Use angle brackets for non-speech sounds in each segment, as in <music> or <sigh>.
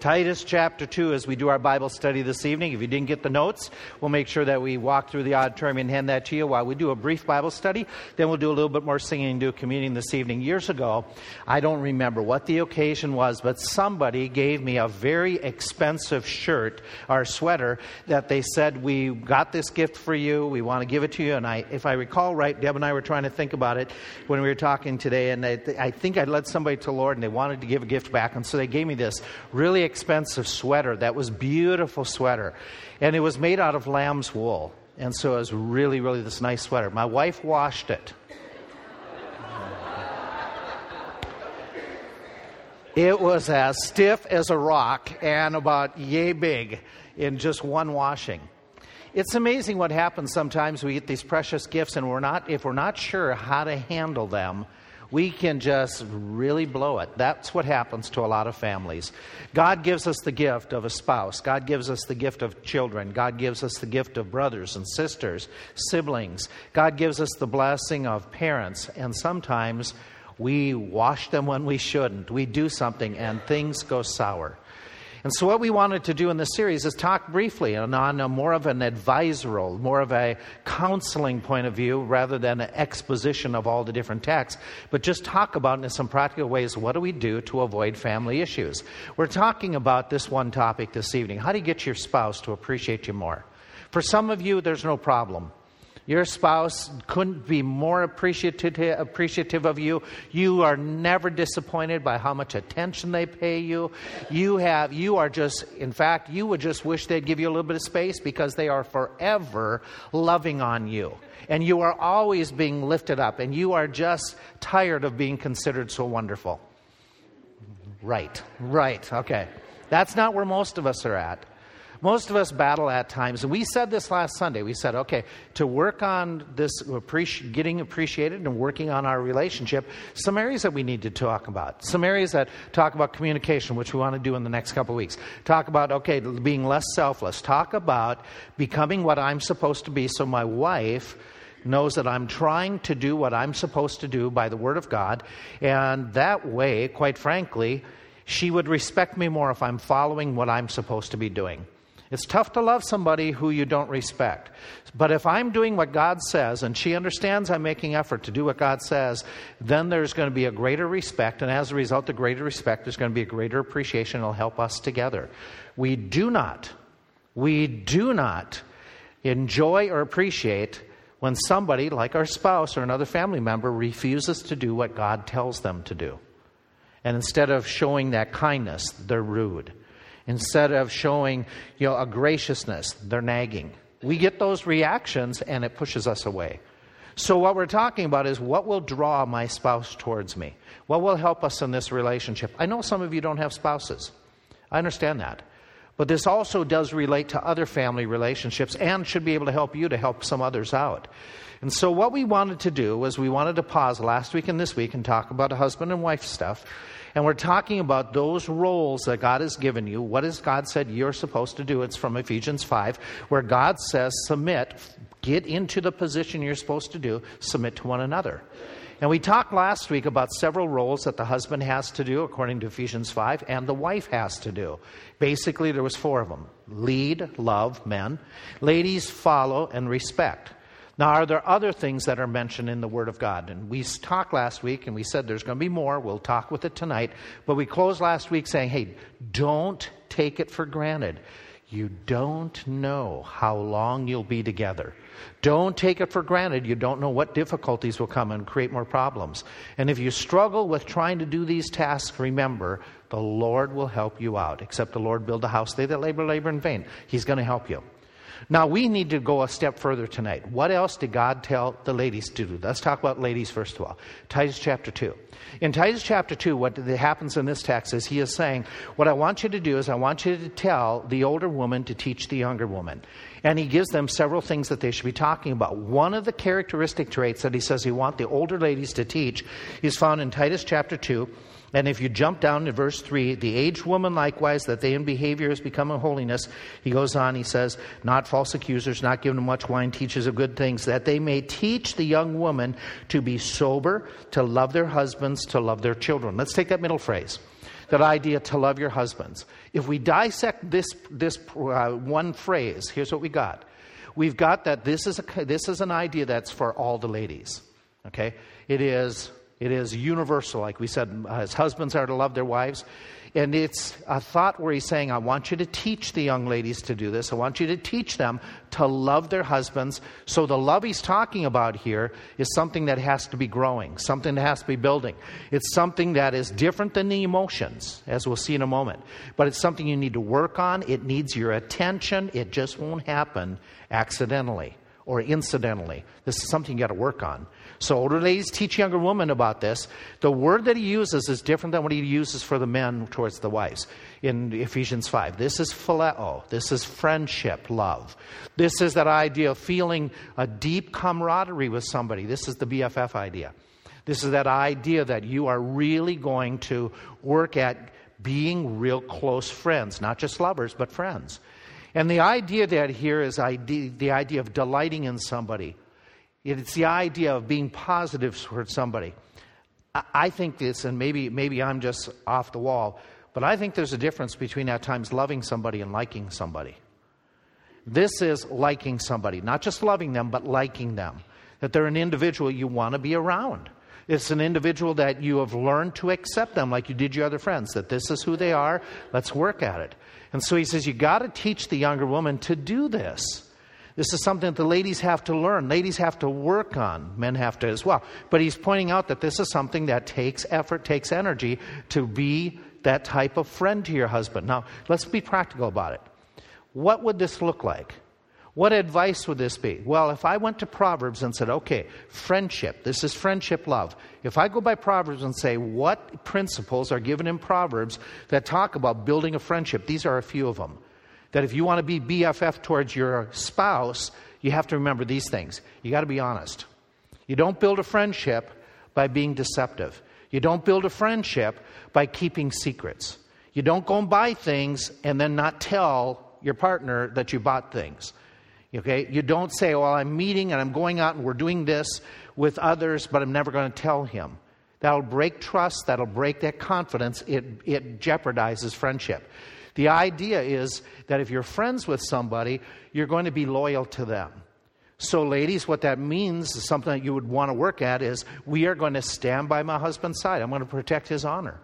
Titus chapter 2 as we do our Bible study this evening. If you didn't get the notes, we'll make sure that we walk through the auditorium and hand that to you while we do a brief Bible study. Then we'll do a little bit more singing and do communion this evening. Years ago, I don't remember what the occasion was, but somebody gave me a very expensive shirt or sweater that they said, We got this gift for you. We want to give it to you. And I, if I recall right, Deb and I were trying to think about it when we were talking today. And I, I think I led somebody to Lord and they wanted to give a gift back. And so they gave me this really expensive sweater that was beautiful sweater. And it was made out of lamb's wool. And so it was really, really this nice sweater. My wife washed it. It was as stiff as a rock and about yay big in just one washing. It's amazing what happens sometimes we get these precious gifts and we're not if we're not sure how to handle them we can just really blow it. That's what happens to a lot of families. God gives us the gift of a spouse, God gives us the gift of children, God gives us the gift of brothers and sisters, siblings, God gives us the blessing of parents, and sometimes we wash them when we shouldn't. We do something and things go sour. And so, what we wanted to do in this series is talk briefly on, on a more of an advisoral, more of a counseling point of view rather than an exposition of all the different texts, but just talk about in some practical ways what do we do to avoid family issues. We're talking about this one topic this evening. How do you get your spouse to appreciate you more? For some of you, there's no problem. Your spouse couldn't be more appreciative, of you. You are never disappointed by how much attention they pay you. You have, you are just, in fact, you would just wish they'd give you a little bit of space because they are forever loving on you. And you are always being lifted up, and you are just tired of being considered so wonderful. Right, right, okay. That's not where most of us are at. Most of us battle at times, and we said this last Sunday. We said, okay, to work on this, getting appreciated and working on our relationship, some areas that we need to talk about. Some areas that talk about communication, which we want to do in the next couple weeks. Talk about, okay, being less selfless. Talk about becoming what I'm supposed to be so my wife knows that I'm trying to do what I'm supposed to do by the Word of God, and that way, quite frankly, she would respect me more if I'm following what I'm supposed to be doing. It's tough to love somebody who you don't respect. But if I'm doing what God says and she understands I'm making effort to do what God says, then there's going to be a greater respect. And as a result, the greater respect, there's going to be a greater appreciation. It'll help us together. We do not, we do not enjoy or appreciate when somebody, like our spouse or another family member, refuses to do what God tells them to do. And instead of showing that kindness, they're rude. Instead of showing you know, a graciousness, they're nagging. We get those reactions and it pushes us away. So, what we're talking about is what will draw my spouse towards me? What will help us in this relationship? I know some of you don't have spouses. I understand that. But this also does relate to other family relationships and should be able to help you to help some others out. And so, what we wanted to do was we wanted to pause last week and this week and talk about husband and wife stuff and we're talking about those roles that God has given you. What has God said you're supposed to do? It's from Ephesians 5, where God says, submit, get into the position you're supposed to do, submit to one another. And we talked last week about several roles that the husband has to do according to Ephesians 5 and the wife has to do. Basically there was four of them. Lead, love men, ladies follow and respect. Now, are there other things that are mentioned in the Word of God? And we talked last week and we said there's going to be more. We'll talk with it tonight. But we closed last week saying, hey, don't take it for granted. You don't know how long you'll be together. Don't take it for granted. You don't know what difficulties will come and create more problems. And if you struggle with trying to do these tasks, remember, the Lord will help you out. Except the Lord build a house, they that labor, labor in vain. He's going to help you. Now, we need to go a step further tonight. What else did God tell the ladies to do? Let's talk about ladies first of all. Titus chapter 2. In Titus chapter 2, what happens in this text is he is saying, What I want you to do is I want you to tell the older woman to teach the younger woman. And he gives them several things that they should be talking about. One of the characteristic traits that he says he wants the older ladies to teach is found in Titus chapter 2 and if you jump down to verse 3, the aged woman likewise, that they in behavior has become a holiness, he goes on, he says, not false accusers, not given much wine, teachers of good things, that they may teach the young woman to be sober, to love their husbands, to love their children. Let's take that middle phrase. that idea to love your husbands. If we dissect this, this uh, one phrase, here's what we got. We've got that this is, a, this is an idea that's for all the ladies. Okay? It is, it is universal, like we said, as husbands are to love their wives. And it's a thought where he's saying, I want you to teach the young ladies to do this. I want you to teach them to love their husbands. So the love he's talking about here is something that has to be growing, something that has to be building. It's something that is different than the emotions, as we'll see in a moment. But it's something you need to work on. It needs your attention. It just won't happen accidentally or incidentally. This is something you got to work on. So older ladies teach younger women about this. The word that he uses is different than what he uses for the men towards the wives in Ephesians 5. This is phileo. This is friendship, love. This is that idea of feeling a deep camaraderie with somebody. This is the BFF idea. This is that idea that you are really going to work at being real close friends, not just lovers, but friends. And the idea that here is idea, the idea of delighting in somebody, it's the idea of being positive towards somebody. I think this, and maybe, maybe I'm just off the wall, but I think there's a difference between at times loving somebody and liking somebody. This is liking somebody, not just loving them, but liking them. That they're an individual you want to be around. It's an individual that you have learned to accept them like you did your other friends, that this is who they are, let's work at it. And so he says, you got to teach the younger woman to do this. This is something that the ladies have to learn. Ladies have to work on. Men have to as well. But he's pointing out that this is something that takes effort, takes energy to be that type of friend to your husband. Now, let's be practical about it. What would this look like? What advice would this be? Well, if I went to Proverbs and said, okay, friendship, this is friendship love. If I go by Proverbs and say, what principles are given in Proverbs that talk about building a friendship? These are a few of them that if you want to be BFF towards your spouse, you have to remember these things. You got to be honest. You don't build a friendship by being deceptive. You don't build a friendship by keeping secrets. You don't go and buy things and then not tell your partner that you bought things. Okay? You don't say, Well, I'm meeting and I'm going out and we're doing this with others, but I'm never going to tell him. That'll break trust, that'll break that confidence, it, it jeopardizes friendship. The idea is that if you're friends with somebody, you're going to be loyal to them. So, ladies, what that means, is something that you would want to work at, is we are going to stand by my husband's side. I'm going to protect his honor.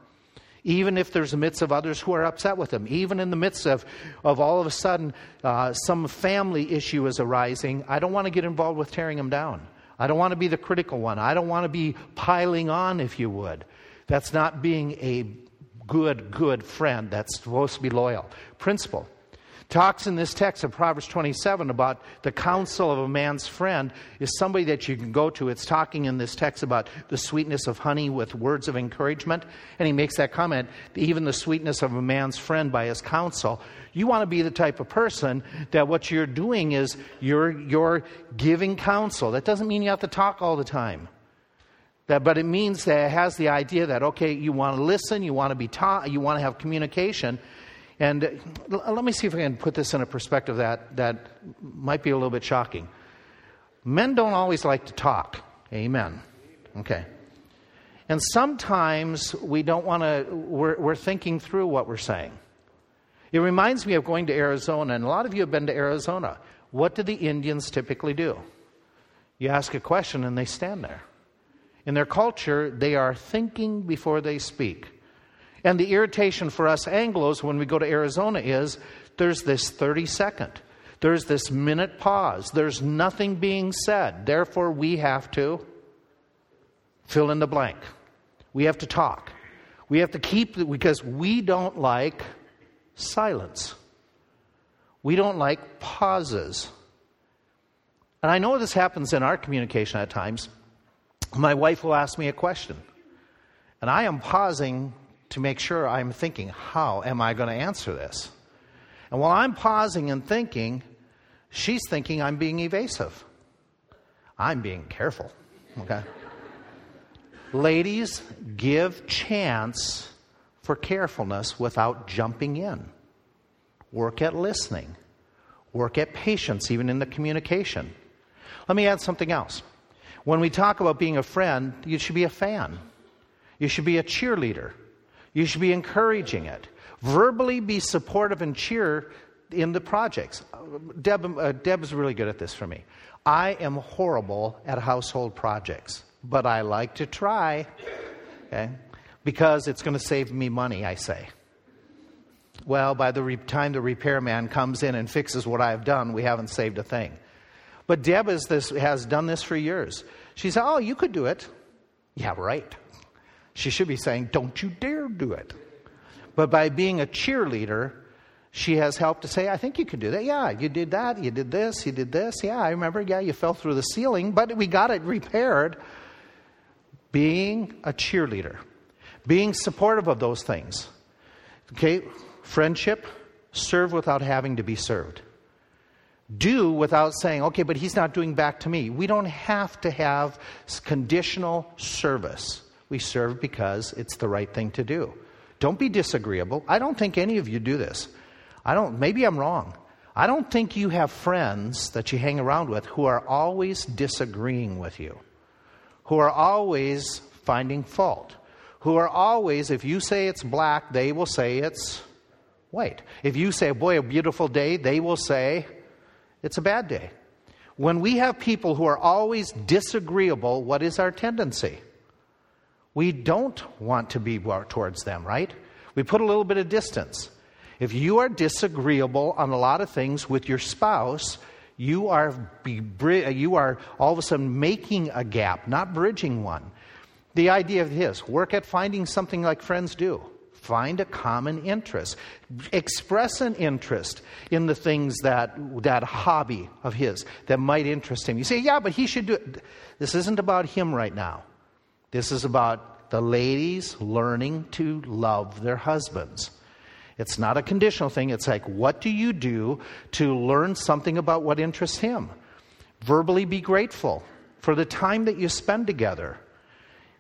Even if there's a midst of others who are upset with him, even in the midst of, of all of a sudden uh, some family issue is arising, I don't want to get involved with tearing him down. I don't want to be the critical one. I don't want to be piling on, if you would. That's not being a good, good friend that's supposed to be loyal. Principle. Talks in this text of Proverbs 27 about the counsel of a man's friend is somebody that you can go to. It's talking in this text about the sweetness of honey with words of encouragement. And he makes that comment even the sweetness of a man's friend by his counsel. You want to be the type of person that what you're doing is you're, you're giving counsel. That doesn't mean you have to talk all the time. That, but it means that it has the idea that, okay, you want to listen, you want to be taught, you want to have communication. And let me see if I can put this in a perspective that, that might be a little bit shocking. Men don't always like to talk. Amen. Okay. And sometimes we don't want to, we're, we're thinking through what we're saying. It reminds me of going to Arizona, and a lot of you have been to Arizona. What do the Indians typically do? You ask a question and they stand there. In their culture, they are thinking before they speak. And the irritation for us Anglos when we go to Arizona is there's this 30 second, there's this minute pause, there's nothing being said. Therefore, we have to fill in the blank. We have to talk. We have to keep, because we don't like silence. We don't like pauses. And I know this happens in our communication at times my wife will ask me a question. And I am pausing to make sure I'm thinking, how am I going to answer this? And while I'm pausing and thinking, she's thinking I'm being evasive. I'm being careful. Okay? Ladies, give chance for carefulness without jumping in. Work at listening. Work at patience, even in the communication. Let me add something else. When we talk about being a friend, you should be a fan. You should be a cheerleader. You should be encouraging it. Verbally be supportive and cheer in the projects. Deb, uh, Deb is really good at this for me. I am horrible at household projects, but I like to try, okay? Because it's going to save me money, I say. Well, by the re- time the repairman comes in and fixes what I've done, we haven't saved a thing. But Deb this, has done this for years. She said, Oh, you could do it. Yeah, right. She should be saying, Don't you dare do it. But by being a cheerleader, she has helped to say, I think you could do that. Yeah, you did that. You did this. You did this. Yeah, I remember. Yeah, you fell through the ceiling, but we got it repaired. Being a cheerleader, being supportive of those things. Okay, friendship, serve without having to be served. Do without saying, okay, but he's not doing back to me. We don't have to have conditional service. We serve because it's the right thing to do. Don't be disagreeable. I don't think any of you do this. I don't, maybe I'm wrong. I don't think you have friends that you hang around with who are always disagreeing with you, who are always finding fault, who are always, if you say it's black, they will say it's white. If you say, boy, a beautiful day, they will say it's a bad day. When we have people who are always disagreeable, what is our tendency? We don't want to be towards them, right? We put a little bit of distance. If you are disagreeable on a lot of things with your spouse, you are, you are all of a sudden making a gap, not bridging one. The idea of this work at finding something like friends do. Find a common interest. Express an interest in the things that, that hobby of his that might interest him. You say, yeah, but he should do it. This isn't about him right now. This is about the ladies learning to love their husbands. It's not a conditional thing. It's like, what do you do to learn something about what interests him? Verbally be grateful for the time that you spend together.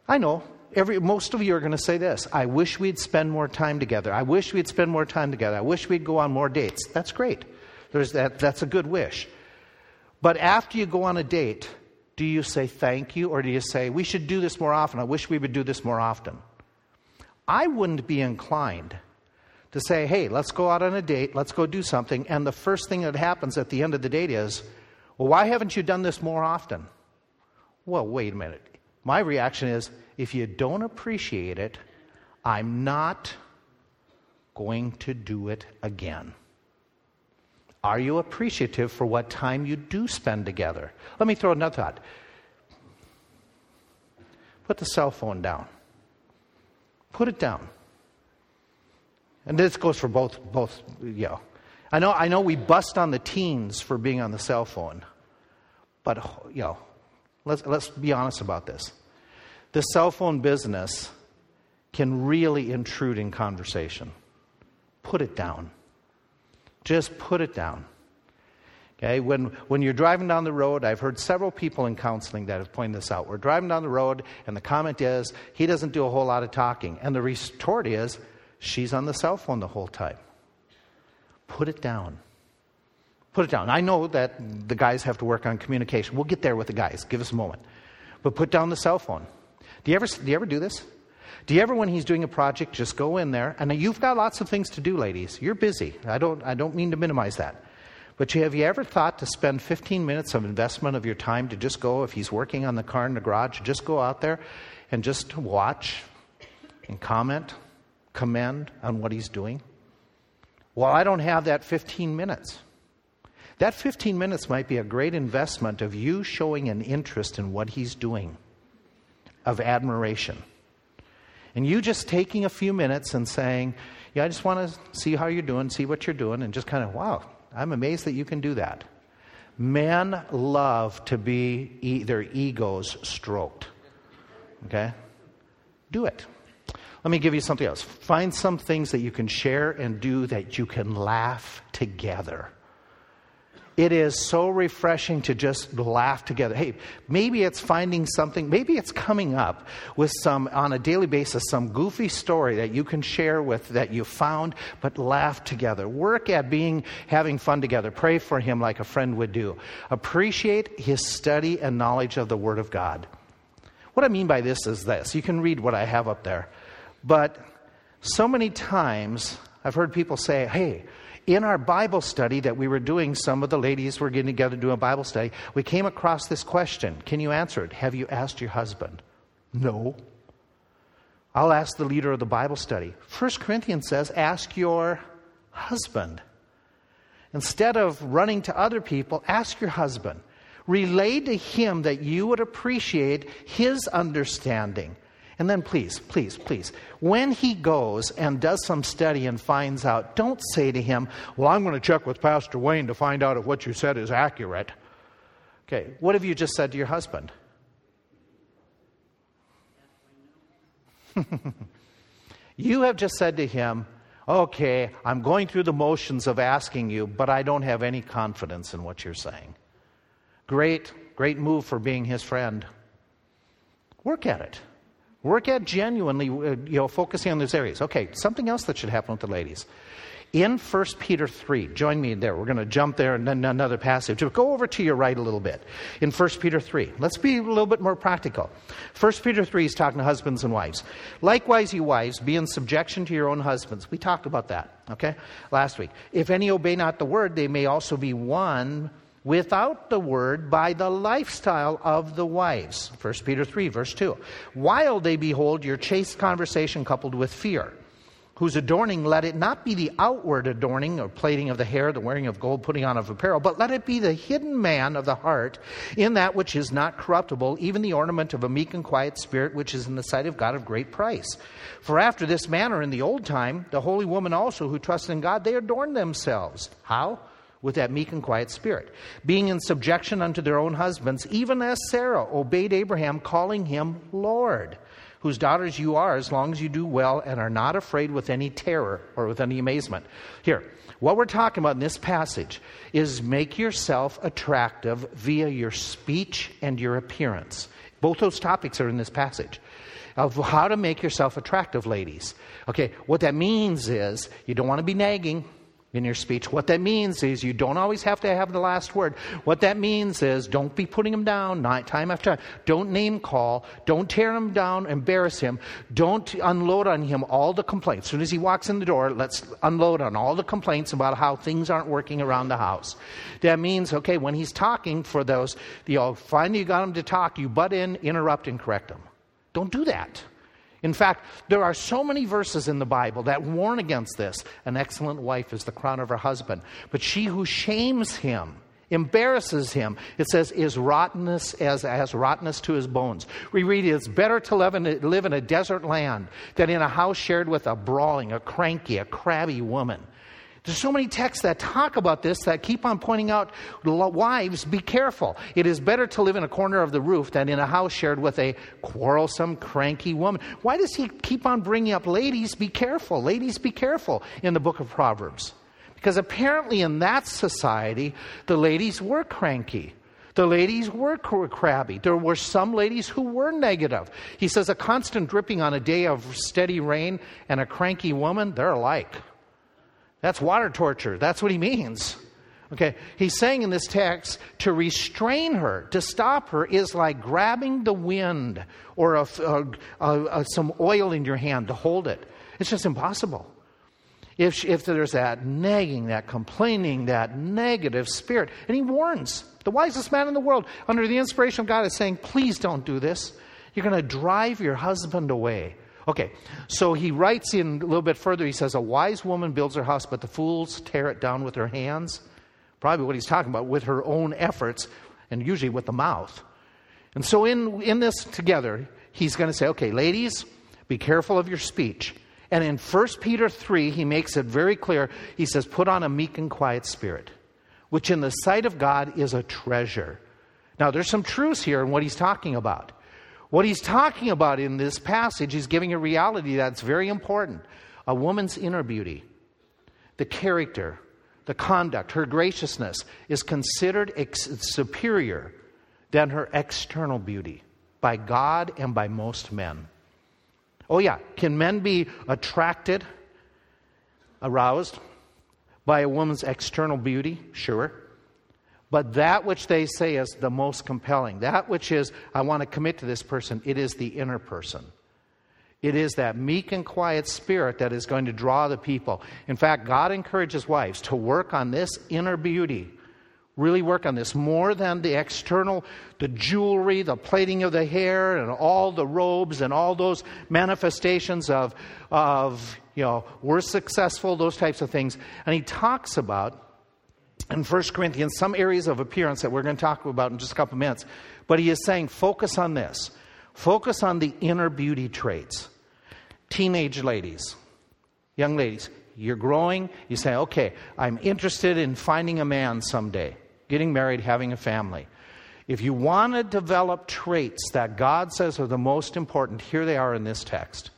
I know every, most of you are going to say this I wish we'd spend more time together. I wish we'd spend more time together. I wish we'd go on more dates. That's great. There's that, that's a good wish. But after you go on a date, do you say thank you or do you say, we should do this more often? I wish we would do this more often. I wouldn't be inclined to say, hey, let's go out on a date, let's go do something, and the first thing that happens at the end of the date is, well, why haven't you done this more often? Well, wait a minute. My reaction is, if you don't appreciate it, I'm not going to do it again. Are you appreciative for what time you do spend together? Let me throw another thought. Put the cell phone down. Put it down. And this goes for both, both, you know. I know, I know we bust on the teens for being on the cell phone, but, you know, let's, let's be honest about this. The cell phone business can really intrude in conversation. Put it down. Just put it down. Okay, when, when you're driving down the road, I've heard several people in counseling that have pointed this out. We're driving down the road, and the comment is, he doesn't do a whole lot of talking. And the retort is, She's on the cell phone the whole time. Put it down. Put it down. I know that the guys have to work on communication. We'll get there with the guys. Give us a moment. But put down the cell phone. Do you ever, do you ever do this? Do you ever, when he's doing a project, just go in there? And you've got lots of things to do, ladies. You're busy. I don't, I don't mean to minimize that. But have you ever thought to spend 15 minutes of investment of your time to just go, if he's working on the car in the garage, just go out there and just watch and comment commend on what he's doing? Well, I don't have that 15 minutes. That 15 minutes might be a great investment of you showing an interest in what he's doing, of admiration. And you just taking a few minutes and saying, Yeah, I just want to see how you're doing, see what you're doing, and just kind of, wow, I'm amazed that you can do that. Men love to be their egos stroked. Okay? Do it. Let me give you something else. Find some things that you can share and do that you can laugh together. It is so refreshing to just laugh together. Hey, maybe it's finding something, maybe it's coming up with some, on a daily basis, some goofy story that you can share with that you found, but laugh together. Work at being, having fun together. Pray for him like a friend would do. Appreciate his study and knowledge of the Word of God. What I mean by this is this. You can read what I have up there. But So many times I've heard people say, hey, in our Bible study that we were doing, some of the ladies were getting together to do a Bible study. We came across this question. Can you answer it? Have you asked your husband? No. I'll ask the leader of the Bible study. 1 Corinthians says, ask your husband. Instead of running to other people, ask your husband. Relay to him that you would appreciate his understanding. And then, please, please, please, when he goes and does some study and finds out, don't say to him, Well, I'm going to check with Pastor Wayne to find out if what you said is accurate. Okay, what have you just said to your husband? <laughs> you have just said to him, Okay, I'm going through the motions of asking you, but I don't have any confidence in what you're saying. Great, great move for being his friend. Work at it. Work at genuinely, uh, you know, focusing on those areas. Okay, something else that should happen with the ladies. In 1 Peter 3, join me there. We're going to jump there and then another passage. Go over to your right a little bit. In 1 Peter 3, let's be a little bit more practical. 1 Peter 3 is talking to husbands and wives. Likewise, you wives, be in subjection to your own husbands. We talked about that, okay, last week. If any obey not the word, they may also be won without the word by the lifestyle of the wives. 1 Peter 3, verse 2. While they behold your chaste conversation coupled with fear, whose adorning let it not be the outward adorning or plaiting of the hair, the wearing of gold, putting on of apparel, but let it be the hidden man of the heart in that which is not corruptible, even the ornament of a meek and quiet spirit, which is in the sight of God of great price. For after this manner in the old time, the holy woman also who trusted in God, they adorned themselves. How? With that meek and quiet spirit, being in subjection unto their own husbands, even as Sarah obeyed Abraham, calling him Lord, whose daughters you are, as long as you do well and are not afraid with any terror or with any amazement. Here, what we're talking about in this passage is make yourself attractive via your speech and your appearance. Both those topics are in this passage of how to make yourself attractive, ladies. Okay, what that means is you don't want to be nagging in your speech. What that means is you don't always have to have the last word. What that means is don't be putting him down night, time after time. Don't name call. Don't tear him down, embarrass him. Don't unload on him all the complaints. As soon as he walks in the door, let's unload on all the complaints about how things aren't working around the house. That means, okay, when he's talking for those, you know, finally you got him to talk, you butt in, interrupt, and correct him. Don't do that. In fact, there are so many verses in the Bible that warn against this. An excellent wife is the crown of her husband, but she who shames him, embarrasses him, it says, is rottenness as, has rottenness to his bones. We read, it's better to live in, live in a desert land than in a house shared with a brawling, a cranky, a crabby woman. There's so many texts that talk about this that keep on pointing out wives, be careful. It is better to live in a corner of the roof than in a house shared with a quarrelsome, cranky woman. Why does he keep on bringing up ladies, be careful? Ladies, be careful in the book of Proverbs. Because apparently in that society, the ladies were cranky. The ladies were crabby. There were some ladies who were negative. He says a constant dripping on a day of steady rain and a cranky woman, they're alike. That's water torture. That's what he means. Okay, he's saying in this text to restrain her, to stop her, is like grabbing the wind or a, a, a, some oil in your hand to hold it. It's just impossible. If, if there's that nagging, that complaining, that negative spirit, and he warns the wisest man in the world, under the inspiration of God, is saying, please don't do this. You're going to drive your husband away. Okay, so he writes in a little bit further, he says, A wise woman builds her house, but the fools tear it down with her hands. Probably what he's talking about, with her own efforts, and usually with the mouth. And so in, in this together, he's going to say, Okay, ladies, be careful of your speech. And in 1 Peter 3, he makes it very clear. He says, Put on a meek and quiet spirit, which in the sight of God is a treasure. Now, there's some truths here in what he's talking about. What he's talking about in this passage, he's giving a reality that's very important a woman's inner beauty, the character, the conduct, her graciousness is considered ex- superior than her external beauty by God and by most men. Oh, yeah, can men be attracted, aroused by a woman's external beauty? Sure. But that which they say is the most compelling, that which is, I want to commit to this person, it is the inner person. It is that meek and quiet spirit that is going to draw the people. In fact, God encourages wives to work on this inner beauty. Really work on this more than the external, the jewelry, the plaiting of the hair, and all the robes, and all those manifestations of, of you know, we're successful, those types of things. And he talks about in 1 Corinthians some areas of appearance that we're going to talk about in just a couple minutes. But he is saying, focus on this. Focus on the inner beauty traits teenage ladies, young ladies, you're growing, you say, okay, I'm interested in finding a man someday, getting married, having a family. If you want to develop traits that God says are the most important, here they are in this text.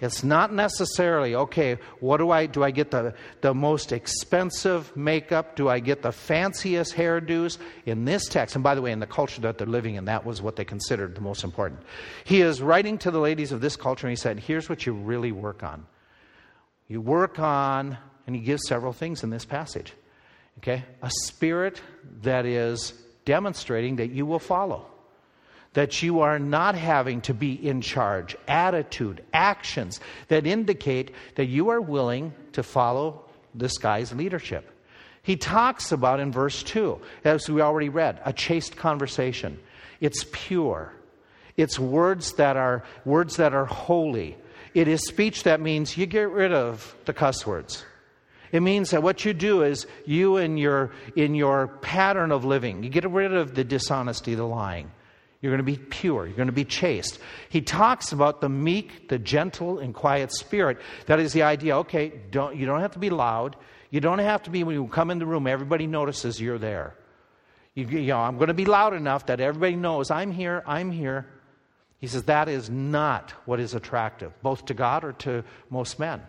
It's not necessarily, okay, what do I do I get the, the most expensive makeup? Do I get the fanciest hairdos? In this text, and by the way, in the culture that they're living in, that was what they considered the most important. He is writing to the ladies of this culture and he said, Here's what you really work on. You work on, and he gives several things in this passage. Okay? A spirit that is demonstrating that you will follow that you are not having to be in charge, attitude, actions that indicate that you are willing to follow this guy's leadership. He talks about in verse 2, as we already read, a chaste conversation. It's pure. It's words that are words that are holy. It is speech that means you get rid of the cuss words. It means that what you do is you in your in your pattern of living, you get rid of the dishonesty, the lying. You're going to be pure. You're going to be chaste. He talks about the meek, the gentle, and quiet spirit. That is the idea. Okay, don't, you don't have to be loud. You don't have to be, when you come in the room, everybody notices you're there. You, you know, I'm going to be loud enough that everybody knows I'm here, I'm here. He says that is not what is attractive, both to God or to most men.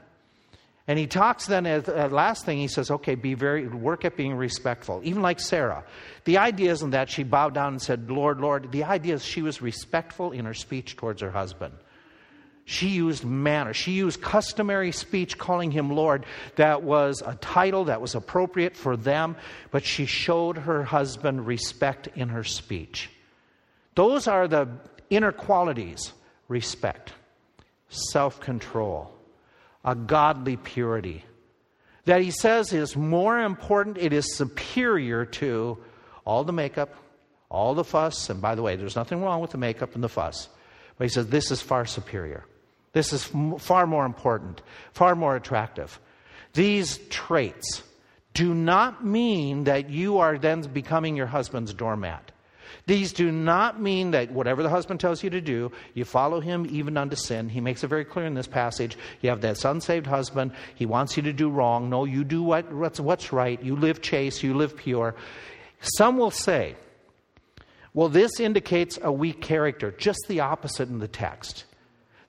And he talks then at the uh, last thing, he says, okay, be very, work at being respectful. Even like Sarah. The idea isn't that she bowed down and said, Lord, Lord. The idea is she was respectful in her speech towards her husband. She used manner. She used customary speech calling him Lord that was a title that was appropriate for them, but she showed her husband respect in her speech. Those are the inner qualities respect, self control a godly purity. That he says is more important, it is superior to all the makeup, all the fuss. And by the way, there's nothing wrong with the makeup and the fuss. But he says this is far superior. This is far more important, far more attractive. These traits do not mean that you are then becoming your husband's doormat. These do not mean that whatever the husband tells you to do, you follow him even unto sin. He makes it very clear in this passage. You have that unsaved husband. He wants you to do wrong. No, you do what, what's, what's right. You live chaste. You live pure. Some will say, well, this indicates a weak character. Just the opposite in the text.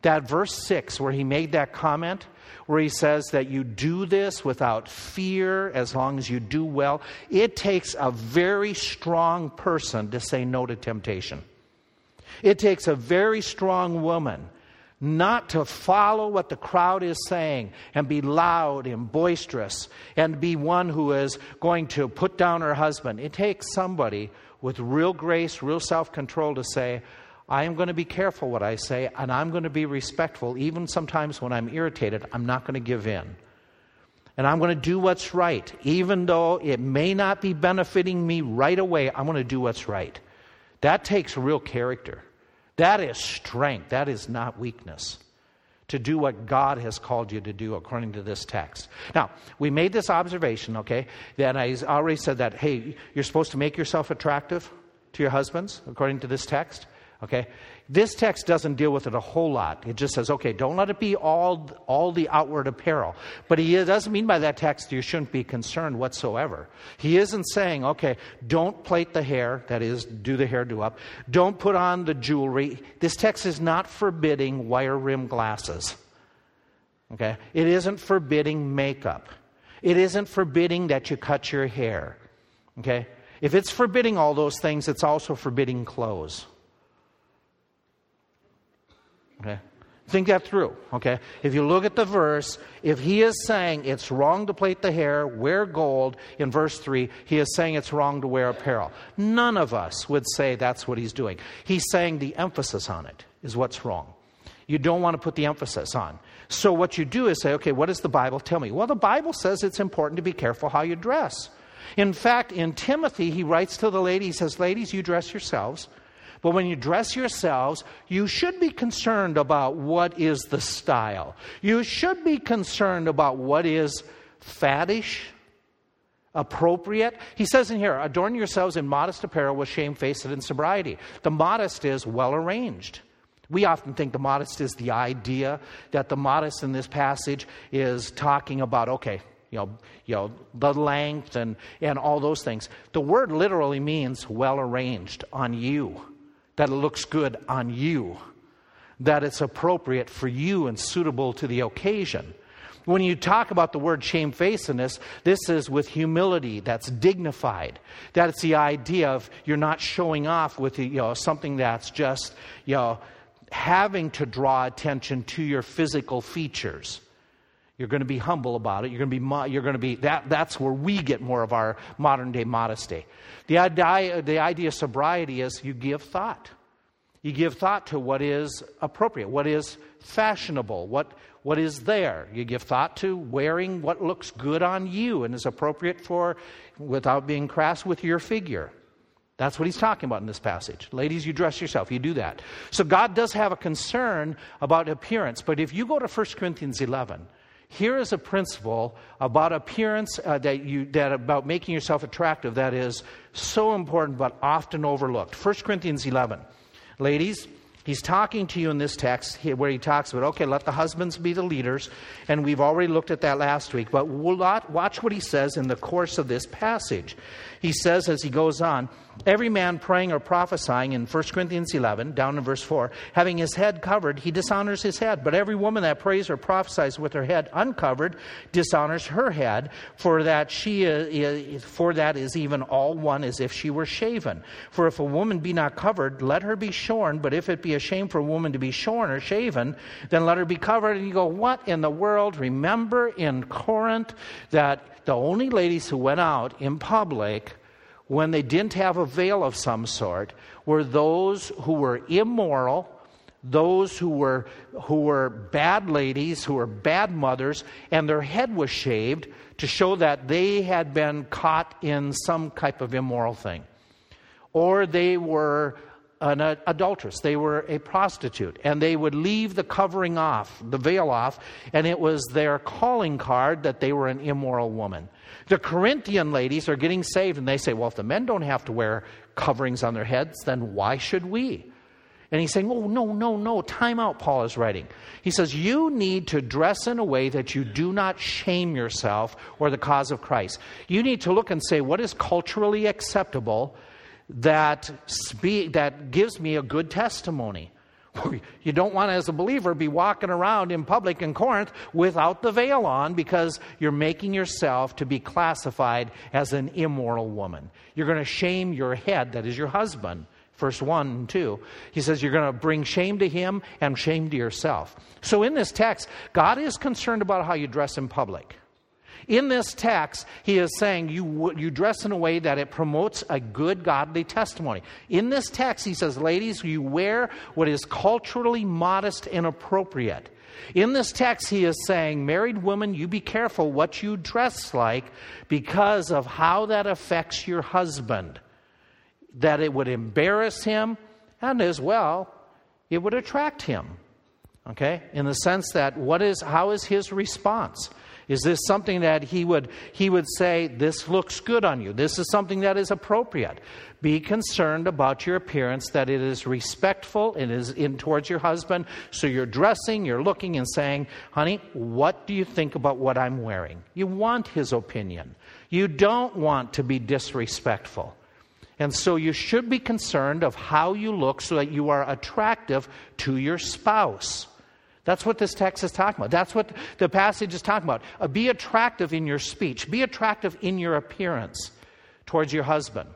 That verse 6, where he made that comment, where he says that you do this without fear as long as you do well. It takes a very strong person to say no to temptation. It takes a very strong woman not to follow what the crowd is saying and be loud and boisterous and be one who is going to put down her husband. It takes somebody with real grace, real self control to say, I am going to be careful what I say, and I'm going to be respectful, even sometimes when I'm irritated. I'm not going to give in. And I'm going to do what's right. Even though it may not be benefiting me right away, I'm going to do what's right. That takes real character. That is strength. That is not weakness. To do what God has called you to do according to this text. Now, we made this observation, okay? That I already said that, hey, you're supposed to make yourself attractive to your husbands according to this text. Okay? This text doesn't deal with it a whole lot. It just says, okay, don't let it be all, all the outward apparel. But he doesn't mean by that text you shouldn't be concerned whatsoever. He isn't saying, okay, don't plait the hair, that is, do the hairdo up. Don't put on the jewelry. This text is not forbidding wire rim glasses. Okay? It isn't forbidding makeup. It isn't forbidding that you cut your hair. Okay? If it's forbidding all those things, it's also forbidding clothes. Okay? Think that through, okay? If you look at the verse, if he is saying it's wrong to plait the hair, wear gold, in verse 3, he is saying it's wrong to wear apparel. None of us would say that's what he's doing. He's saying the emphasis on it is what's wrong. You don't want to put the emphasis on. So, what you do is say, okay, what does the Bible tell me? Well, the Bible says it's important to be careful how you dress. In fact, in Timothy, he writes to the lady, he says, Ladies, you dress yourselves. But when you dress yourselves, you should be concerned about what is the style. You should be concerned about what is faddish, appropriate. He says in here, adorn yourselves in modest apparel with shamefaced and sobriety. The modest is well arranged. We often think the modest is the idea that the modest in this passage is talking about, okay, you know, you know, the length and, and all those things. The word literally means well arranged on you, that it looks good on you, that it's appropriate for you and suitable to the occasion. When you talk about the word shamefacedness, this is with humility that's dignified. That's the idea of you're not showing off with you know, something that's just you know, having to draw attention to your physical features. You're going to be humble about it. You're going to be, you're going to be that, that's where we get more of our modern day modesty. The idea, the idea of sobriety is you give thought. You give thought to what is appropriate, what is fashionable, what, what is there. You give thought to wearing what looks good on you and is appropriate for, without being crass with your figure. That's what he's talking about in this passage. Ladies, you dress yourself, you do that. So God does have a concern about appearance, but if you go to 1 Corinthians 11, here is a principle about appearance uh, that you that about making yourself attractive that is so important but often overlooked. 1 Corinthians 11. Ladies, He's talking to you in this text where he talks about, okay, let the husbands be the leaders. And we've already looked at that last week. But watch what he says in the course of this passage. He says as he goes on, every man praying or prophesying in 1 Corinthians 11, down in verse 4, having his head covered, he dishonors his head. But every woman that prays or prophesies with her head uncovered dishonors her head, for that she is, for that is even all one as if she were shaven. For if a woman be not covered, let her be shorn. But if it be a shame for a woman to be shorn or shaven, then let her be covered. And you go, what in the world? Remember in Corinth that the only ladies who went out in public when they didn't have a veil of some sort were those who were immoral, those who were, who were bad ladies, who were bad mothers, and their head was shaved to show that they had been caught in some type of immoral thing. Or they were an adulteress, they were a prostitute, and they would leave the covering off, the veil off, and it was their calling card that they were an immoral woman. The Corinthian ladies are getting saved, and they say, Well, if the men don't have to wear coverings on their heads, then why should we? And he's saying, Oh, no, no, no, time out, Paul is writing. He says, You need to dress in a way that you do not shame yourself or the cause of Christ. You need to look and say, What is culturally acceptable that, spe- that gives me a good testimony. <laughs> You don't want to, as a believer, be walking around in public in Corinth without the veil on because you're making yourself to be classified as an immoral woman. You're going to shame your head, that is your husband. Verse 1 and 2. He says you're going to bring shame to him and shame to yourself. So in this text, God is concerned about how you dress in public. In this text, he is saying you, you dress in a way that it promotes a good, godly testimony. In this text, he says, ladies, you wear what is culturally modest and appropriate. In this text, he is saying, married woman, you be careful what you dress like because of how that affects your husband. That it would embarrass him, and as well, it would attract him. Okay? In the sense that what is how is his response? Is this something that he would, he would say, This looks good on you? This is something that is appropriate. Be concerned about your appearance, that it is respectful, it is in towards your husband. So you're dressing, you're looking and saying, Honey, what do you think about what I'm wearing? You want his opinion. You don't want to be disrespectful. And so you should be concerned of how you look so that you are attractive to your spouse. That's what this text is talking about. That's what the passage is talking about. Uh, be attractive in your speech, be attractive in your appearance towards your husband.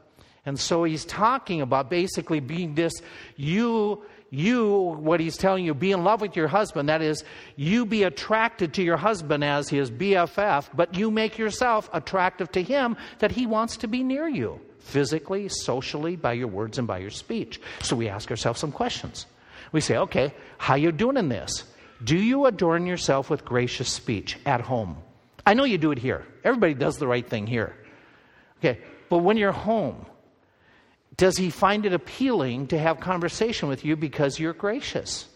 And so he's talking about basically being this you you what he's telling you be in love with your husband that is you be attracted to your husband as his BFF but you make yourself attractive to him that he wants to be near you physically socially by your words and by your speech so we ask ourselves some questions We say, okay, how you doing in this? Do you adorn yourself with gracious speech at home? I know you do it here. Everybody does the right thing here. Okay, but when you're home, does he find it appealing to have conversation with you because you're gracious?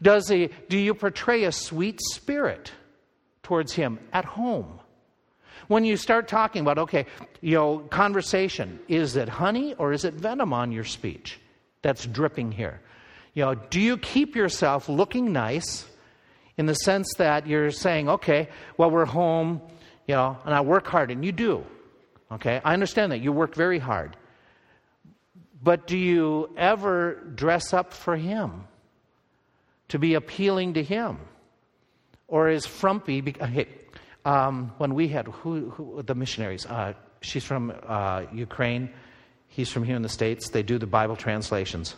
Does he, do you portray a sweet spirit towards him at home? When you start talking about, okay, you know, conversation, is it honey or is it venom on your speech that's dripping here? You know, do you keep yourself looking nice in the sense that you're saying, okay, well, we're home, you know, and I work hard, and you do. Okay, I understand that. You work very hard. But do you ever dress up for Him to be appealing to Him? Or is frumpy, hey, um, when we had who, who the missionaries, uh, she's from uh, Ukraine, he's from here in the States, they do the Bible translations.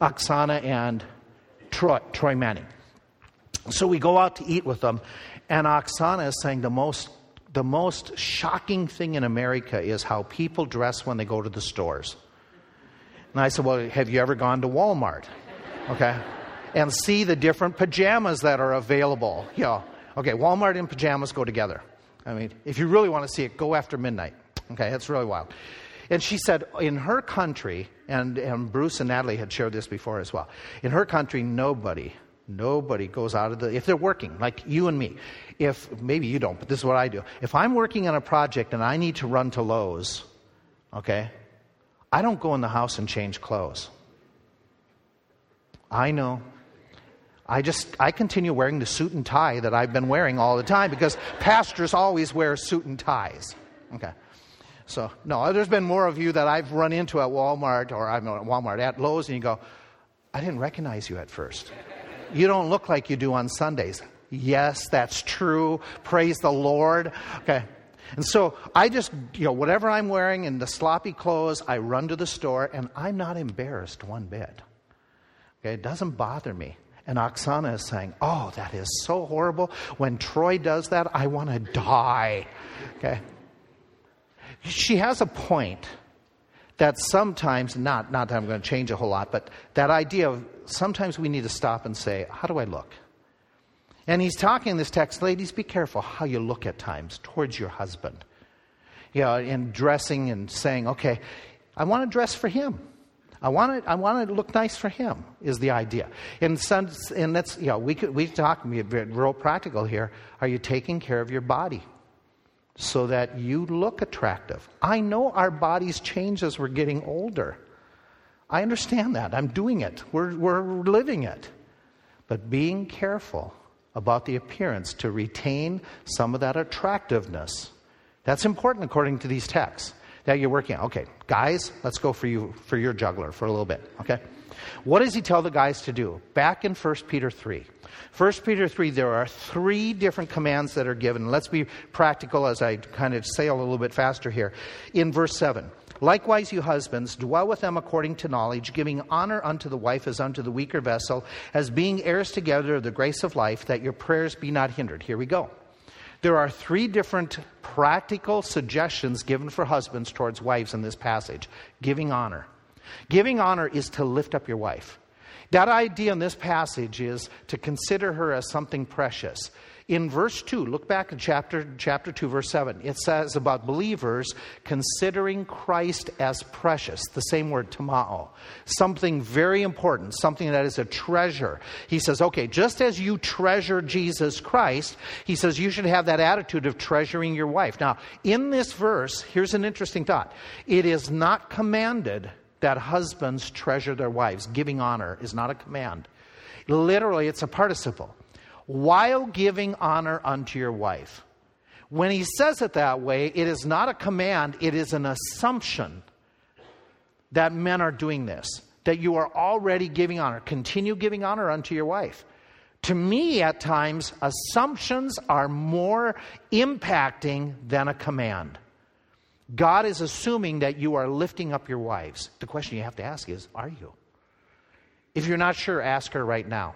Oksana and Troy, Troy Manning. So we go out to eat with them, and Oksana is saying the most, the most shocking thing in America is how people dress when they go to the stores. And I said, Well, have you ever gone to Walmart? Okay. And see the different pajamas that are available. You know, okay, Walmart and pajamas go together. I mean, if you really want to see it, go after midnight. Okay, that's really wild. And she said, in her country, and, and Bruce and Natalie had shared this before as well, in her country, nobody Nobody goes out of the, if they're working, like you and me. If, maybe you don't, but this is what I do. If I'm working on a project and I need to run to Lowe's, okay, I don't go in the house and change clothes. I know. I just, I continue wearing the suit and tie that I've been wearing all the time because pastors always wear suit and ties. Okay. So, no, there's been more of you that I've run into at Walmart or I'm at Walmart, at Lowe's, and you go, I didn't recognize you at first. You don't look like you do on Sundays. Yes, that's true. Praise the Lord. Okay. And so I just, you know, whatever I'm wearing in the sloppy clothes, I run to the store and I'm not embarrassed one bit. Okay, it doesn't bother me. And Oksana is saying, Oh, that is so horrible. When Troy does that, I want to die. Okay. She has a point that sometimes, not, not that I'm going to change a whole lot, but that idea of sometimes we need to stop and say, How do I look? And he's talking in this text, ladies, be careful how you look at times towards your husband. You know, in dressing and saying, okay, I want to dress for him. I want to, I want to look nice for him, is the idea. And, some, and that's, you know, we could, we talk, real practical here. Are you taking care of your body? So that you look attractive. I know our bodies change as we're getting older. I understand that. I'm doing it. We're, we're living it. But being careful about the appearance to retain some of that attractiveness. That's important according to these texts that you're working on. Okay, guys, let's go for you for your juggler for a little bit. Okay? What does he tell the guys to do? Back in 1 Peter 3. 1 Peter 3, there are three different commands that are given. Let's be practical as I kind of sail a little bit faster here. In verse 7, Likewise, you husbands, dwell with them according to knowledge, giving honor unto the wife as unto the weaker vessel, as being heirs together of the grace of life, that your prayers be not hindered. Here we go. There are three different practical suggestions given for husbands towards wives in this passage giving honor. Giving honor is to lift up your wife. That idea in this passage is to consider her as something precious. In verse 2, look back at chapter, chapter 2, verse 7. It says about believers considering Christ as precious, the same word, tamao. Something very important, something that is a treasure. He says, okay, just as you treasure Jesus Christ, he says you should have that attitude of treasuring your wife. Now, in this verse, here's an interesting thought it is not commanded that husbands treasure their wives. Giving honor is not a command. Literally, it's a participle while giving honor unto your wife. When he says it that way, it is not a command, it is an assumption that men are doing this, that you are already giving honor. Continue giving honor unto your wife. To me, at times, assumptions are more impacting than a command. God is assuming that you are lifting up your wives. The question you have to ask is Are you? If you're not sure, ask her right now.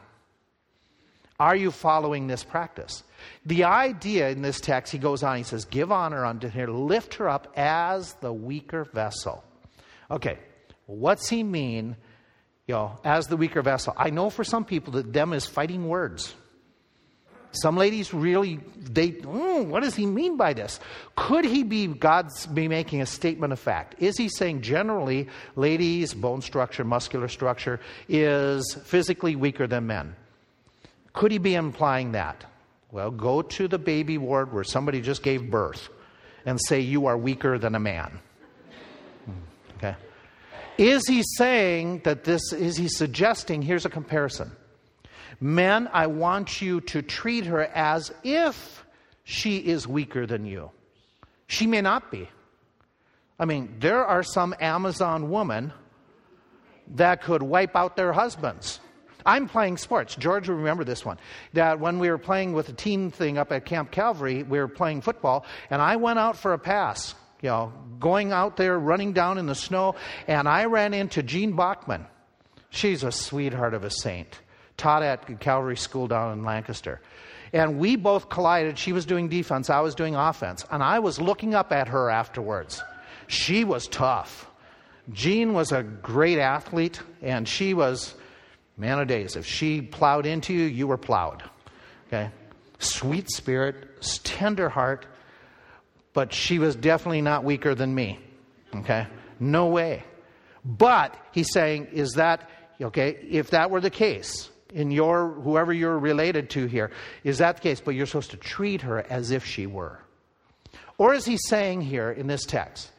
Are you following this practice? The idea in this text, he goes on, he says, Give honor unto her, lift her up as the weaker vessel. Okay, what's he mean you know, as the weaker vessel. I know for some people that them is fighting words. Some ladies really, they, mm, what does he mean by this? Could he be, God's be making a statement of fact? Is he saying generally, ladies, bone structure, muscular structure, is physically weaker than men? Could he be implying that? Well, go to the baby ward where somebody just gave birth and say, You are weaker than a man. Okay. Is he saying that this, is he suggesting, here's a comparison. Men, I want you to treat her as if she is weaker than you. She may not be. I mean, there are some Amazon women that could wipe out their husbands. I'm playing sports. George will remember this one. That when we were playing with a team thing up at Camp Calvary, we were playing football, and I went out for a pass, you know, going out there, running down in the snow, and I ran into Jean Bachman. She's a sweetheart of a saint taught at Calvary School down in Lancaster. And we both collided. She was doing defense, I was doing offense. And I was looking up at her afterwards. She was tough. Jean was a great athlete, and she was, man of days. If she plowed into you, you were plowed. Okay? Sweet spirit, tender heart, but she was definitely not weaker than me. Okay? No way. But he's saying, is that, okay, if that were the case, in your whoever you're related to here. Is that the case? But you're supposed to treat her as if she were. Or is he saying here in this text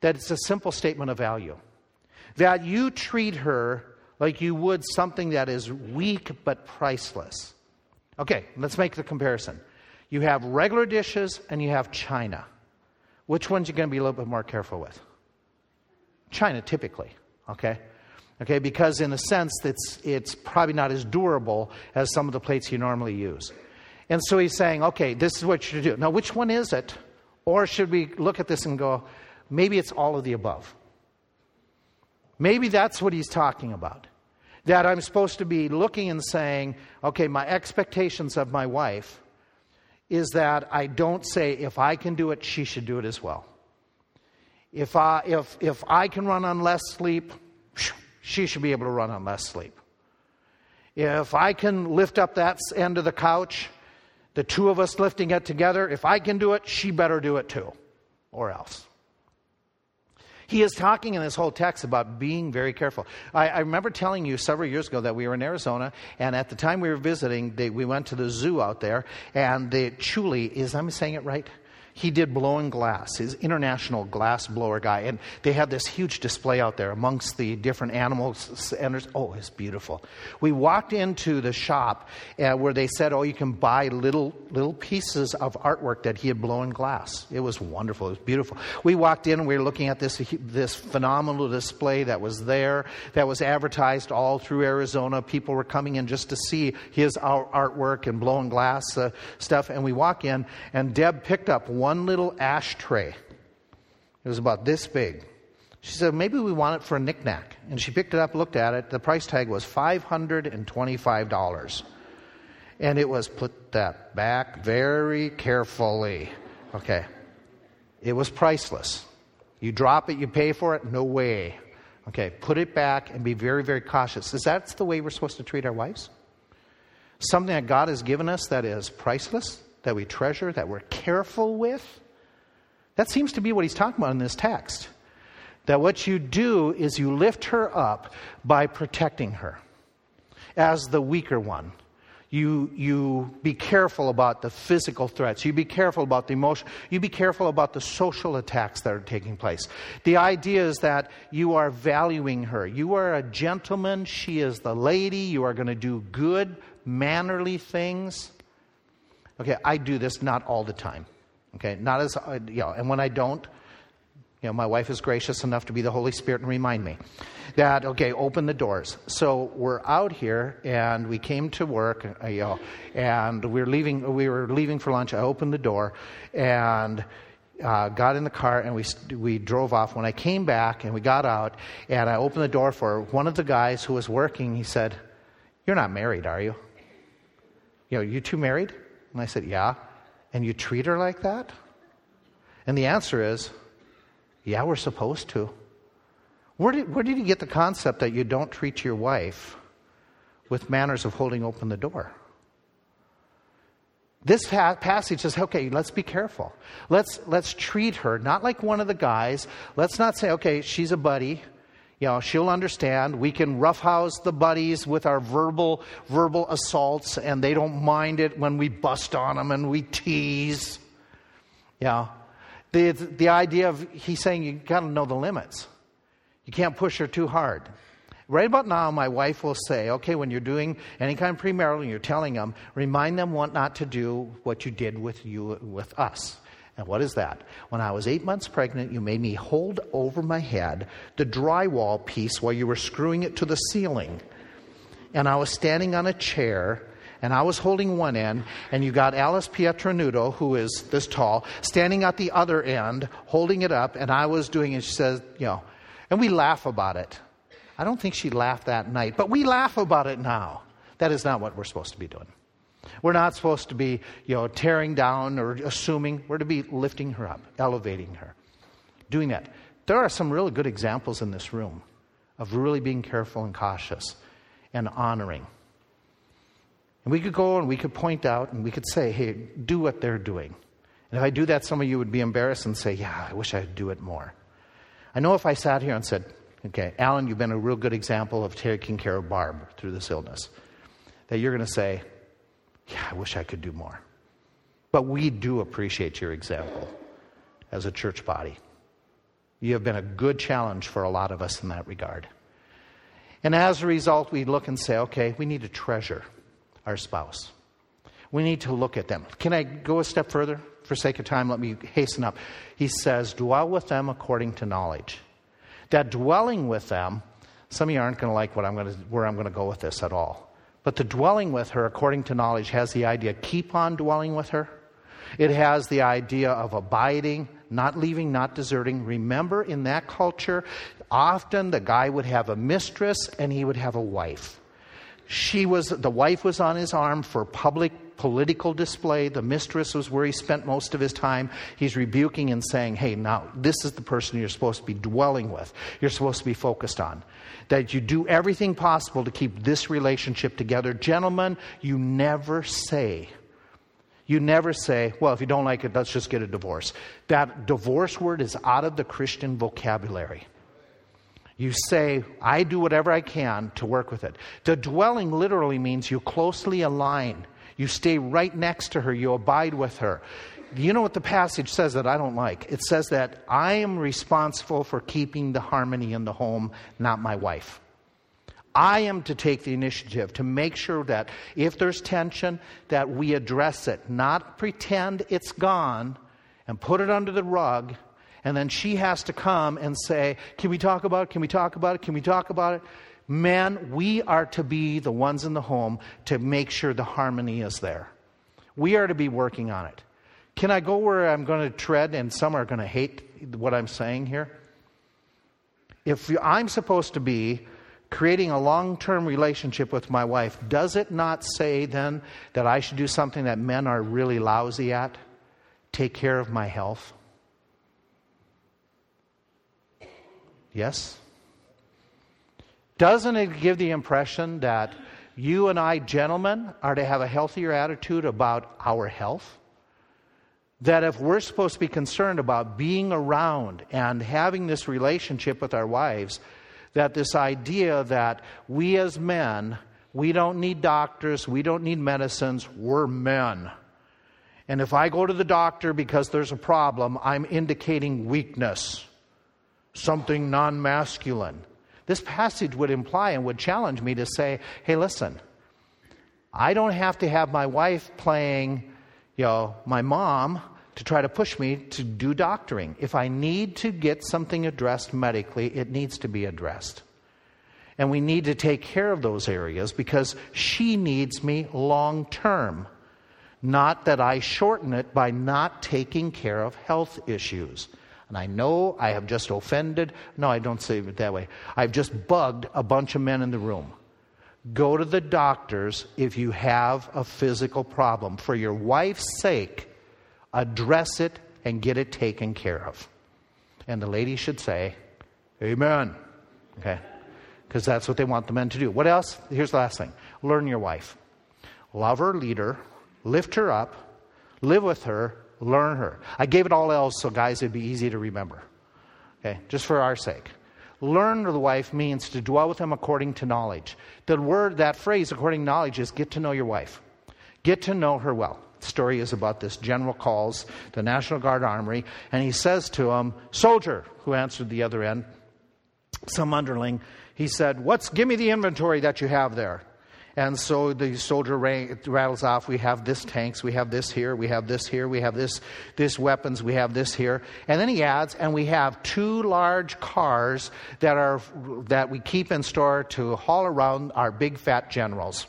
that it's a simple statement of value? That you treat her like you would something that is weak but priceless. Okay, let's make the comparison. You have regular dishes and you have china. Which ones are you going to be a little bit more careful with? China, typically. Okay? Okay, because in a sense, it's, it's probably not as durable as some of the plates you normally use. And so he's saying, okay, this is what you should do. Now, which one is it? Or should we look at this and go, maybe it's all of the above? Maybe that's what he's talking about. That I'm supposed to be looking and saying, okay, my expectations of my wife is that I don't say, if I can do it, she should do it as well. If I, if, if I can run on less sleep, she should be able to run on less sleep. If I can lift up that end of the couch, the two of us lifting it together, if I can do it, she better do it too, or else. He is talking in this whole text about being very careful. I, I, remember telling you several years ago that we were in Arizona, and at the time we were visiting, they, we went to the zoo out there, and the Chihuly is, I'm saying it right? He did blowing glass, his international glass blower guy. And they had this huge display out there amongst the different animals. And oh, it's beautiful. We walked into the shop uh, where they said, oh, you can buy little, little pieces of artwork that he had blown glass. It was wonderful. It was beautiful. We walked in and we were looking at this, this phenomenal display that was there, that was advertised all through Arizona. People were coming in just to see his artwork and blowing glass uh, stuff. And we walk in, and Deb picked up one little ashtray. It was about this big. She said, maybe we want it for a knickknack. And she picked it up, looked at it. The price tag was $525. And it was put that back very carefully. Okay. It was priceless. You drop it, you pay for it, no way. Okay, put it back and be very, very cautious. Is that the way we're supposed to treat our wives? Something that God has given us that is priceless? That we treasure, that we're careful with. That seems to be what he's talking about in this text. That what you do is you lift her up by protecting her as the weaker one. You, you be careful about the physical threats. You be careful about the emotion. You be careful about the social attacks that are taking place. The idea is that you are valuing her. You are a gentleman. She is the lady. You are going to do good, mannerly things. Okay, I do this not all the time. Okay, not as, uh, you know, and when I don't, you know, my wife is gracious enough to be the Holy Spirit and remind me that, okay, open the doors. So we're out here and we came to work, uh, you know, and we were leaving, we were leaving for lunch. I opened the door and uh, got in the car and we, we drove off. When I came back and we got out and I opened the door for one of the guys who was working, he said, You're not married, are you? You know, you two married? And I said, Yeah. And you treat her like that? And the answer is, Yeah, we're supposed to. Where did, where did you get the concept that you don't treat your wife with manners of holding open the door? This passage says, okay, let's be careful. Let's, let's treat her not like one of the guys. Let's not say, okay, she's a buddy. You know, she'll understand. We can roughhouse the buddies with our verbal, verbal assaults, and they don't mind it when we bust on them and we tease. Yeah. The, the idea of, he's saying you got to know the limits. You can't push her too hard. Right about now, my wife will say, okay, when you're doing any kind of premarital and you're telling them, remind them what not to do what you did with you with us. And what is that? When I was eight months pregnant, you made me hold over my head the drywall piece while you were screwing it to the ceiling. And I was standing on a chair and I was holding one end, and you got Alice Pietranudo, who is this tall, standing at the other end, holding it up, and I was doing it. She says, you know, and we laugh about it. I don't think she laughed that night, but we laugh about it now. That is not what we're supposed to be doing. We're not supposed to be, you know, tearing down or assuming. We're to be lifting her up, elevating her, doing that. There are some really good examples in this room of really being careful and cautious and honoring. And we could go and we could point out and we could say, hey, do what they're doing. And if I do that, some of you would be embarrassed and say, yeah, I wish I'd do it more. I know if I sat here and said, okay, Alan, you've been a real good example of taking care of Barb through this illness, that you're going to say, yeah, I wish I could do more. But we do appreciate your example as a church body. You have been a good challenge for a lot of us in that regard. And as a result, we look and say, okay, we need to treasure our spouse. We need to look at them. Can I go a step further? For sake of time, let me hasten up. He says, dwell with them according to knowledge. That dwelling with them, some of you aren't going to like what I'm going to, where I'm going to go with this at all. But the dwelling with her, according to knowledge, has the idea keep on dwelling with her. It has the idea of abiding, not leaving, not deserting. Remember, in that culture, often the guy would have a mistress and he would have a wife. She was, the wife was on his arm for public political display. The mistress was where he spent most of his time. He's rebuking and saying, hey, now this is the person you're supposed to be dwelling with. You're supposed to be focused on. That you do everything possible to keep this relationship together. Gentlemen, you never say, you never say, well, if you don't like it, let's just get a divorce. That divorce word is out of the Christian vocabulary. You say, I do whatever I can to work with it. The dwelling literally means you closely align. You stay right next to her. You abide with her. You know what the passage says that I don't like? It says that I am responsible for keeping the harmony in the home, not my wife. I am to take the initiative to make sure that if there's tension, that we address it, not pretend it's gone and put it under the rug and then she has to come and say, Can we talk about it? Can we talk about it? Can we talk about it? Men, we are to be the ones in the home to make sure the harmony is there. We are to be working on it. Can I go where I'm going to tread and some are going to hate what I'm saying here? If I'm supposed to be creating a long term relationship with my wife, does it not say then that I should do something that men are really lousy at? Take care of my health? Yes? Doesn't it give the impression that you and I, gentlemen, are to have a healthier attitude about our health? That if we're supposed to be concerned about being around and having this relationship with our wives, that this idea that we as men, we don't need doctors, we don't need medicines, we're men. And if I go to the doctor because there's a problem, I'm indicating weakness something non masculine. This passage would imply and would challenge me to say, hey, listen, I don't have to have my wife playing, you know, my mom to try to push me to do doctoring. If I need to get something addressed medically, it needs to be addressed. And we need to take care of those areas because she needs me long term. Not that I shorten it by not taking care of health issues. And I know I have just offended. No, I don't say it that way. I've just bugged a bunch of men in the room. Go to the doctors if you have a physical problem. For your wife's sake, address it and get it taken care of. And the lady should say, Amen. Okay? Because that's what they want the men to do. What else? Here's the last thing learn your wife. Love her, lead her, lift her up, live with her, learn her. I gave it all else so, guys, it'd be easy to remember. Okay? Just for our sake. Learn the wife means to dwell with him according to knowledge. The word, that phrase, according to knowledge, is get to know your wife. Get to know her well. The story is about this general calls the National Guard Armory, and he says to him, Soldier, who answered the other end, some underling, he said, What's give me the inventory that you have there? And so the soldier rattles off, we have this tanks, we have this here, we have this here, we have this, this weapons, we have this here. And then he adds, and we have two large cars that, are, that we keep in store to haul around our big fat generals.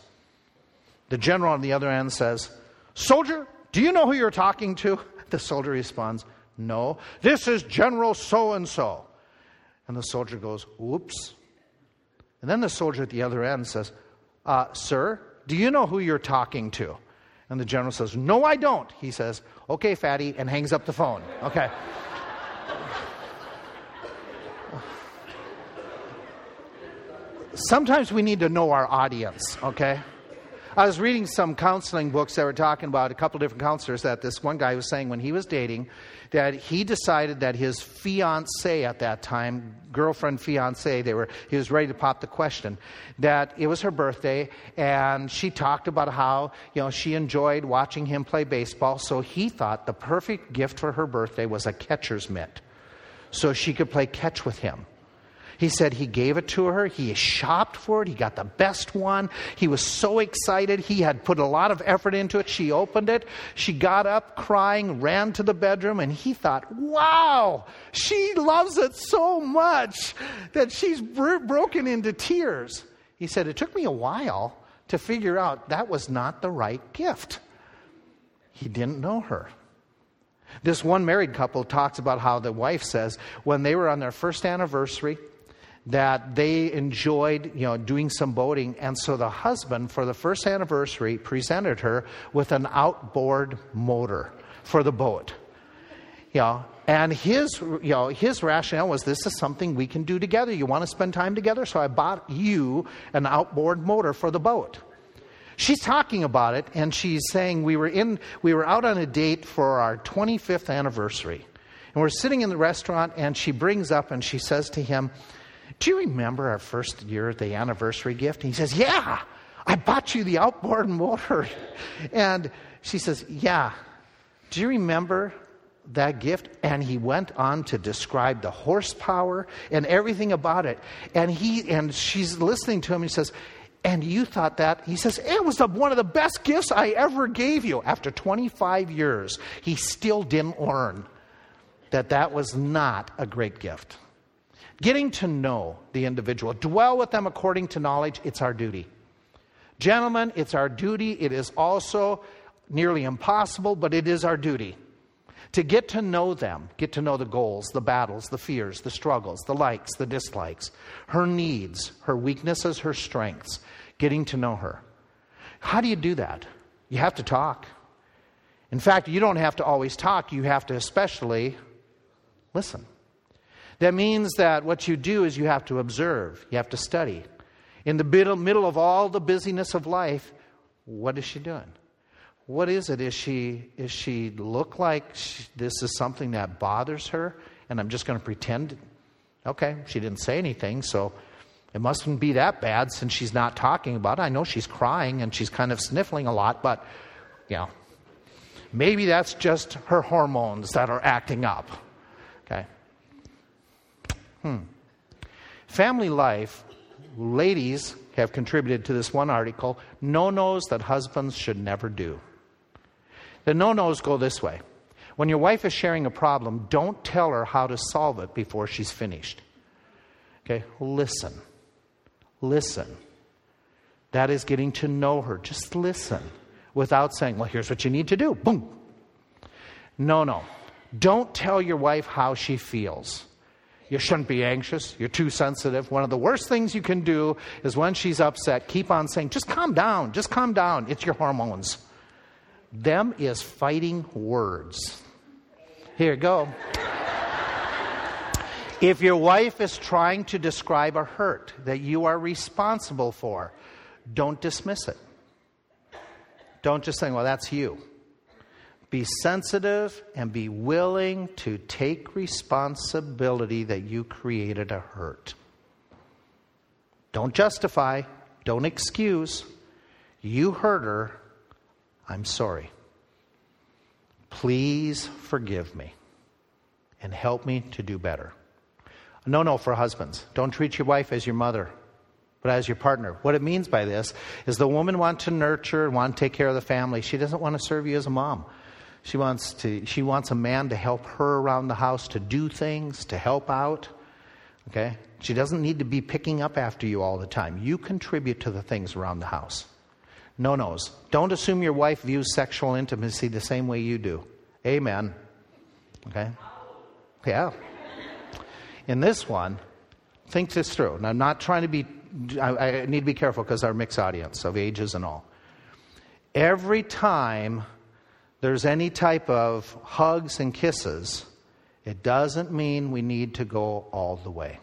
The general on the other end says, Soldier, do you know who you're talking to? <laughs> The soldier responds, No. This is General so and so. And the soldier goes, Whoops. And then the soldier at the other end says, uh, Sir, do you know who you're talking to? And the general says, No, I don't. He says, Okay, fatty, and hangs up the phone. Okay. Sometimes we need to know our audience, okay? I was reading some counseling books that were talking about a couple different counselors that this one guy was saying when he was dating that he decided that his fiance at that time, girlfriend, fiance, they were, he was ready to pop the question, that it was her birthday and she talked about how, you know, she enjoyed watching him play baseball. So he thought the perfect gift for her birthday was a catcher's mitt so she could play catch with him. He said he gave it to her. He shopped for it. He got the best one. He was so excited. He had put a lot of effort into it. She opened it. She got up crying, ran to the bedroom, and he thought, wow, she loves it so much that she's br- broken into tears. He said, it took me a while to figure out that was not the right gift. He didn't know her. This one married couple talks about how the wife says when they were on their first anniversary, that they enjoyed you know doing some boating. And so the husband for the first anniversary presented her with an outboard motor for the boat. You know and his you know his rationale was this is something we can do together. You want to spend time together? So i bought you an outboard motor for the boat. She's talking about it and she's saying we were in we were out on a date for our 25th anniversary. And we're sitting in the restaurant and she brings up and she says to him do you remember our first year, the anniversary gift? And he says, Yeah, I bought you the outboard motor. <laughs> And she says, Yeah. Do you remember that gift? And he went on to describe the horsepower and everything about it. And he and she's listening to him. He says, and you thought that? He says, it was the, one of the best gifts I ever gave you. After 25 years, he still didn't learn that that was not a great gift. Getting to know the individual, dwell with them according to knowledge, it's our duty. Gentlemen, it's our duty. It is also nearly impossible, but it is our duty to get to know them, get to know the goals, the battles, the fears, the struggles, the likes, the dislikes, her needs, her weaknesses, her strengths, getting to know her. How do you do that? You have to talk. In fact, you don't have to always talk, you have to especially listen. That means that what you do is you have to observe, you have to study. In the middle, of all the busyness of life, what is she doing? What is it? Is she, is she look like she, this is something that bothers her and I'm just going to pretend? Okay, she didn't say anything, so it mustn't be that bad since she's not talking about it. I know she's crying and she's kind of sniffling a lot, but, you know, maybe that's just her hormones that are acting up. Okay. Hmm. Family life, ladies have contributed to this one article no nos that husbands should never do. The no nos go this way. When your wife is sharing a problem, don't tell her how to solve it before she's finished. Okay, listen. Listen. That is getting to know her. Just listen without saying, well, here's what you need to do. Boom. No, no. Don't tell your wife how she feels. You shouldn't be anxious. You're too sensitive. One of the worst things you can do is when she's upset, keep on saying, just calm down, just calm down. It's your hormones. Them is fighting words. Here, go. If your wife is trying to describe a hurt that you are responsible for, don't dismiss it. Don't just say, well, that's you. Be sensitive and be willing to take responsibility that you created a hurt. Don't justify, don't excuse. You hurt her. I'm sorry. Please forgive me and help me to do better. No, no, for husbands. Don't treat your wife as your mother but as your partner. What it means by this is the woman wants to nurture and want to take care of the family. She doesn't want to serve you as a mom. She wants to she wants a man to help her around the house to do things, to help out. Okay? She doesn't need to be picking up after you all the time. You contribute to the things around the house. No nos. Don't assume your wife views sexual intimacy the same way you do. Amen. Okay? Yeah. In this one, think this through. And I'm not trying to be I, I need to be careful because our mixed audience of ages and all. Every time there's any type of hugs and kisses, it doesn't mean we need to go all the way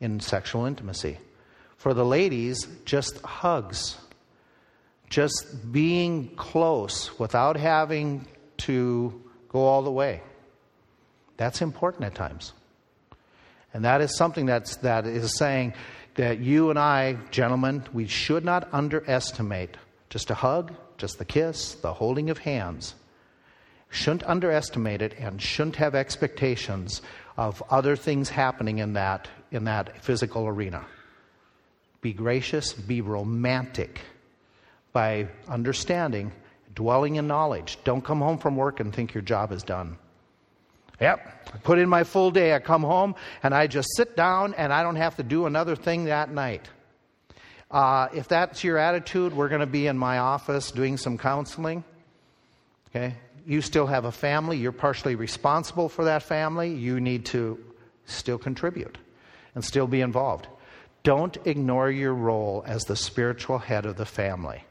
in sexual intimacy. For the ladies, just hugs, just being close without having to go all the way. That's important at times. And that is something that's, that is saying, that you and I, gentlemen, we should not underestimate just a hug, just the kiss, the holding of hands. Shouldn't underestimate it and shouldn't have expectations of other things happening in that, in that physical arena. Be gracious, be romantic by understanding, dwelling in knowledge. Don't come home from work and think your job is done. Yep. I put in my full day. I come home and I just sit down and I don't have to do another thing that night. Uh, if that's your attitude, we're going to be in my office doing some counseling. Okay? You still have a family. You're partially responsible for that family. You need to still contribute and still be involved. Don't ignore your role as the spiritual head of the family.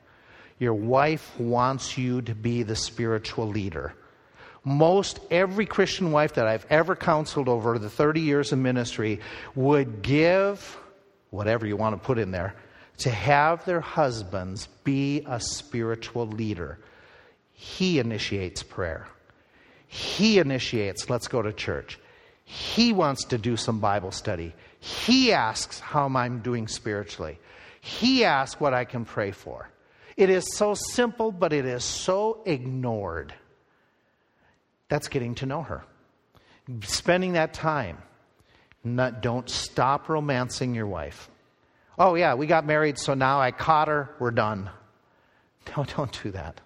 Your wife wants you to be the spiritual leader most every Christian wife that I've ever counseled over the 30 years of ministry would give whatever you want to put in there to have their husbands be a spiritual leader. He initiates prayer. He initiates, let's go to church. He wants to do some Bible study. He asks how I'm doing spiritually. He asks what I can pray for. It is so simple, but it is so ignored. That's getting to know her. Spending that time. Not, don't stop romancing your wife. Oh, yeah, we got married, so now I caught her, we're done. <laughs> No, don't do that.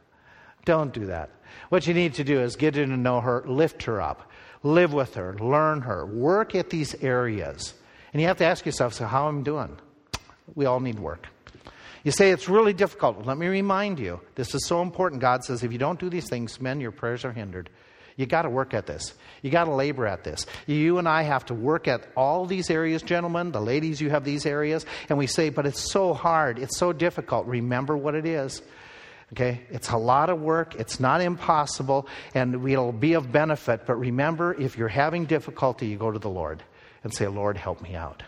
Don't do that. What you need to do is get in to know her, lift her up, live with her, learn her, work at these areas. And you have to ask yourself, so how am I doing? We all need work. You say it's really difficult. Let me remind you, this is so important. God says, if you don't do these things, men, your prayers are hindered. You got to work at this. You got to labor at this. You and I have to work at all these areas, gentlemen. The ladies, you have these areas. And we say, but it's so hard. It's so difficult. Remember what it is. Okay? It's a lot of work. It's not impossible. And it'll be of benefit. But remember, if you're having difficulty, you go to the Lord and say, Lord, help me out.